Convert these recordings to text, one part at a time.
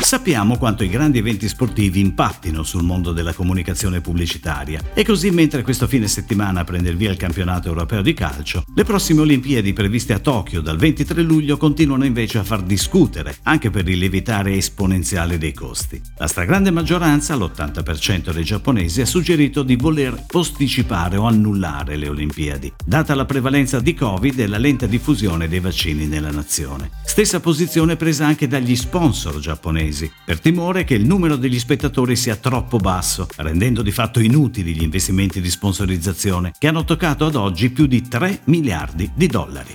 Sappiamo quanto i grandi eventi sportivi impattino sul mondo della comunicazione pubblicitaria e così mentre questo fine settimana prende il via il campionato europeo di calcio, le prossime Olimpiadi previste a Tokyo dal 23 luglio continuano invece a far discutere, anche per il lievitare esponenziale dei costi. La stragrande maggioranza, l'80% dei giapponesi, ha suggerito di voler posticipare o annullare le Olimpiadi, data la prevalenza di Covid e la lenta diffusione dei vaccini nella nazione. Stessa posizione presa anche dagli sponsor giapponesi mesi, per timore che il numero degli spettatori sia troppo basso, rendendo di fatto inutili gli investimenti di sponsorizzazione, che hanno toccato ad oggi più di 3 miliardi di dollari.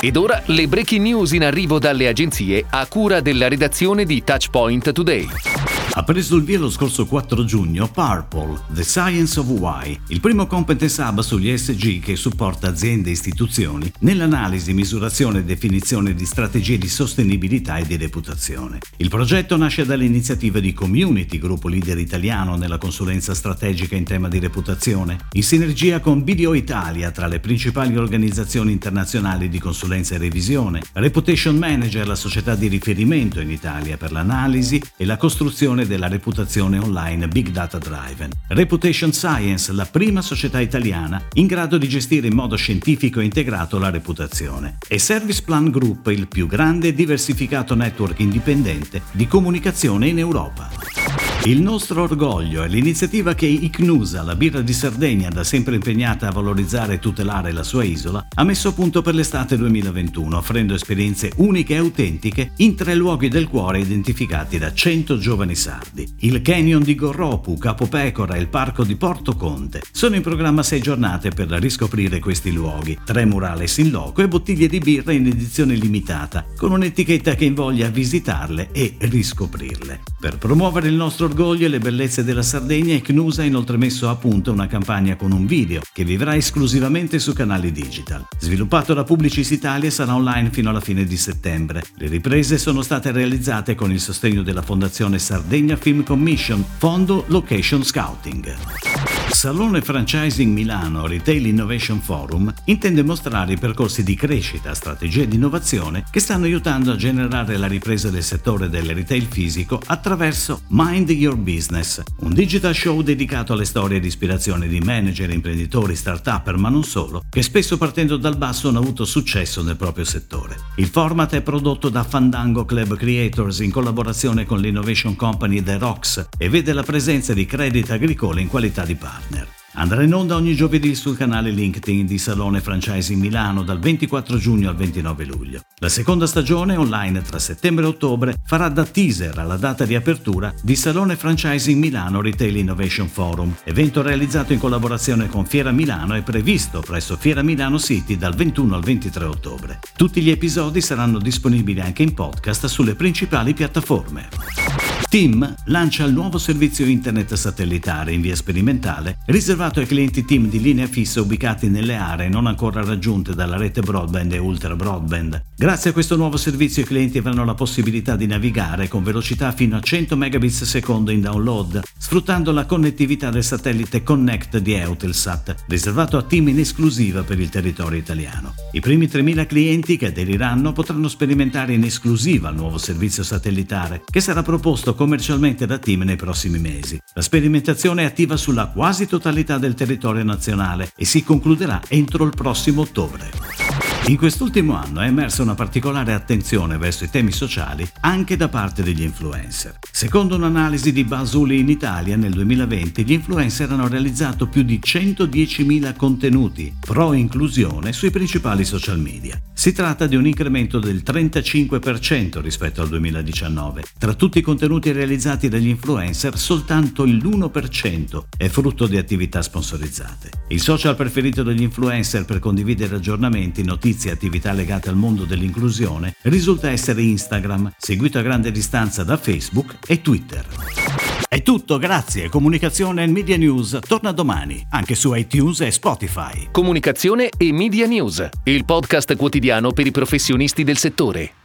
Ed ora le breaking news in arrivo dalle agenzie a cura della redazione di Touchpoint Today. Ha preso il via lo scorso 4 giugno Purple, The Science of Why, il primo competence hub sugli SG che supporta aziende e istituzioni nell'analisi, misurazione e definizione di strategie di sostenibilità e di reputazione. Il progetto nasce dall'iniziativa di Community, gruppo leader italiano nella consulenza strategica in tema di reputazione, in sinergia con Video Italia tra le principali organizzazioni internazionali di consulenza e revisione, Reputation Manager, la società di riferimento in Italia per l'analisi e la costruzione promozione della reputazione online Big Data Driven. Reputation Science, la prima società italiana in grado di gestire in modo scientifico e integrato la reputazione. E Service Plan Group, il più grande e diversificato network indipendente di comunicazione in Europa. Il nostro orgoglio è l'iniziativa che ICNUSA, la birra di Sardegna da sempre impegnata a valorizzare e tutelare la sua isola, ha messo a punto per l'estate 2021, offrendo esperienze uniche e autentiche in tre luoghi del cuore identificati da 100 giovani sardi. Il Canyon di Gorropu, Capopecora e il Parco di Porto Conte. Sono in programma sei giornate per riscoprire questi luoghi, tre murales in loco e bottiglie di birra in edizione limitata, con un'etichetta che invoglia a visitarle e riscoprirle. Per promuovere il nostro orgoglio e le bellezze della Sardegna, Ecnusa ha inoltre messo a punto una campagna con un video che vivrà esclusivamente su canali digital. Sviluppato da Publicis Italia sarà online fino alla fine di settembre. Le riprese sono state realizzate con il sostegno della Fondazione Sardegna Film Commission, Fondo Location Scouting. Salone Franchising Milano Retail Innovation Forum intende mostrare i percorsi di crescita, strategie di innovazione che stanno aiutando a generare la ripresa del settore del retail fisico attraverso Mind Your Business, un digital show dedicato alle storie di ispirazione di manager, imprenditori, start-up, ma non solo, che spesso partendo dal basso hanno avuto successo nel proprio settore. Il format è prodotto da Fandango Club Creators in collaborazione con l'innovation company The Rocks e vede la presenza di Credit Agricole in qualità di partner partner. Andrà in onda ogni giovedì sul canale LinkedIn di Salone Franchising Milano dal 24 giugno al 29 luglio. La seconda stagione online tra settembre e ottobre farà da teaser alla data di apertura di Salone Franchising Milano Retail Innovation Forum, evento realizzato in collaborazione con Fiera Milano e previsto presso Fiera Milano City dal 21 al 23 ottobre. Tutti gli episodi saranno disponibili anche in podcast sulle principali piattaforme. TIM lancia il nuovo servizio internet satellitare in via sperimentale riservato ai clienti TIM di linea fissa ubicati nelle aree non ancora raggiunte dalla rete broadband e ultra broadband. Grazie a questo nuovo servizio i clienti avranno la possibilità di navigare con velocità fino a 100 megabits secondo in download, sfruttando la connettività del satellite Connect di Eutelsat, riservato a TIM in esclusiva per il territorio italiano. I primi 3.000 clienti che aderiranno potranno sperimentare in esclusiva il nuovo servizio satellitare, che sarà proposto commercialmente da Team nei prossimi mesi. La sperimentazione è attiva sulla quasi totalità del territorio nazionale e si concluderà entro il prossimo ottobre. In quest'ultimo anno è emersa una particolare attenzione verso i temi sociali anche da parte degli influencer. Secondo un'analisi di Basuli in Italia nel 2020, gli influencer hanno realizzato più di 110.000 contenuti pro inclusione sui principali social media. Si tratta di un incremento del 35% rispetto al 2019. Tra tutti i contenuti realizzati dagli influencer, soltanto l'1% è frutto di attività sponsorizzate. Il social preferito dagli influencer per condividere aggiornamenti, notizie notizie e attività legate al mondo dell'inclusione risulta essere Instagram, seguito a grande distanza da Facebook e Twitter. È tutto, grazie. Comunicazione e Media News torna domani, anche su iTunes e Spotify. Comunicazione e Media News, il podcast quotidiano per i professionisti del settore.